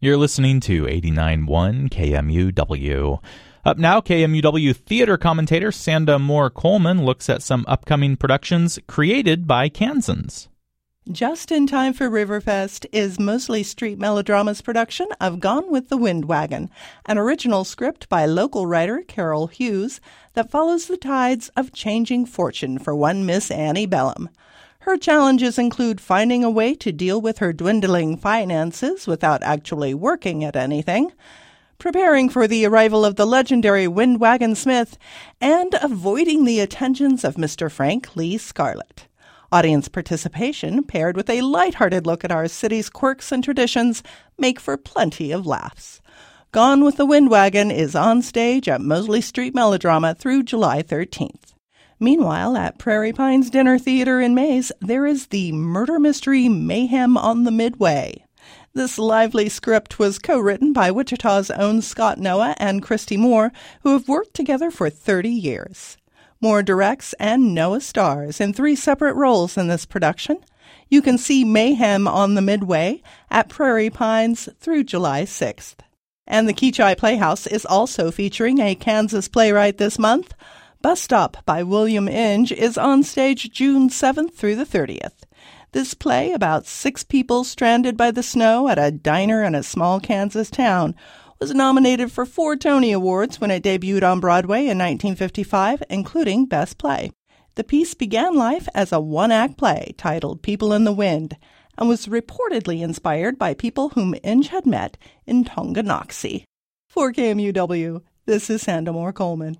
You're listening to 89.1 KMUW. Up now, KMUW theater commentator Sanda Moore Coleman looks at some upcoming productions created by Kansans. Just in time for Riverfest is Mosley Street Melodrama's production of Gone with the Windwagon, an original script by local writer Carol Hughes that follows the tides of changing fortune for one Miss Annie Bellum. Her challenges include finding a way to deal with her dwindling finances without actually working at anything, preparing for the arrival of the legendary Windwagon Smith, and avoiding the attentions of Mr. Frank Lee Scarlett. Audience participation, paired with a light-hearted look at our city's quirks and traditions, make for plenty of laughs. Gone with the Windwagon is on stage at Mosley Street Melodrama through July 13th. Meanwhile, at Prairie Pines Dinner Theater in Maize, there is the murder mystery Mayhem on the Midway. This lively script was co written by Wichita's own Scott Noah and Christy Moore, who have worked together for 30 years. Moore directs and Noah stars in three separate roles in this production. You can see Mayhem on the Midway at Prairie Pines through July 6th. And the Kechi Playhouse is also featuring a Kansas playwright this month. Bus Stop by William Inge is on stage June 7th through the 30th. This play, about six people stranded by the snow at a diner in a small Kansas town, was nominated for four Tony Awards when it debuted on Broadway in 1955, including Best Play. The piece began life as a one act play titled People in the Wind and was reportedly inspired by people whom Inge had met in Tonganoxie. For KMUW, this is Sanda Moore Coleman.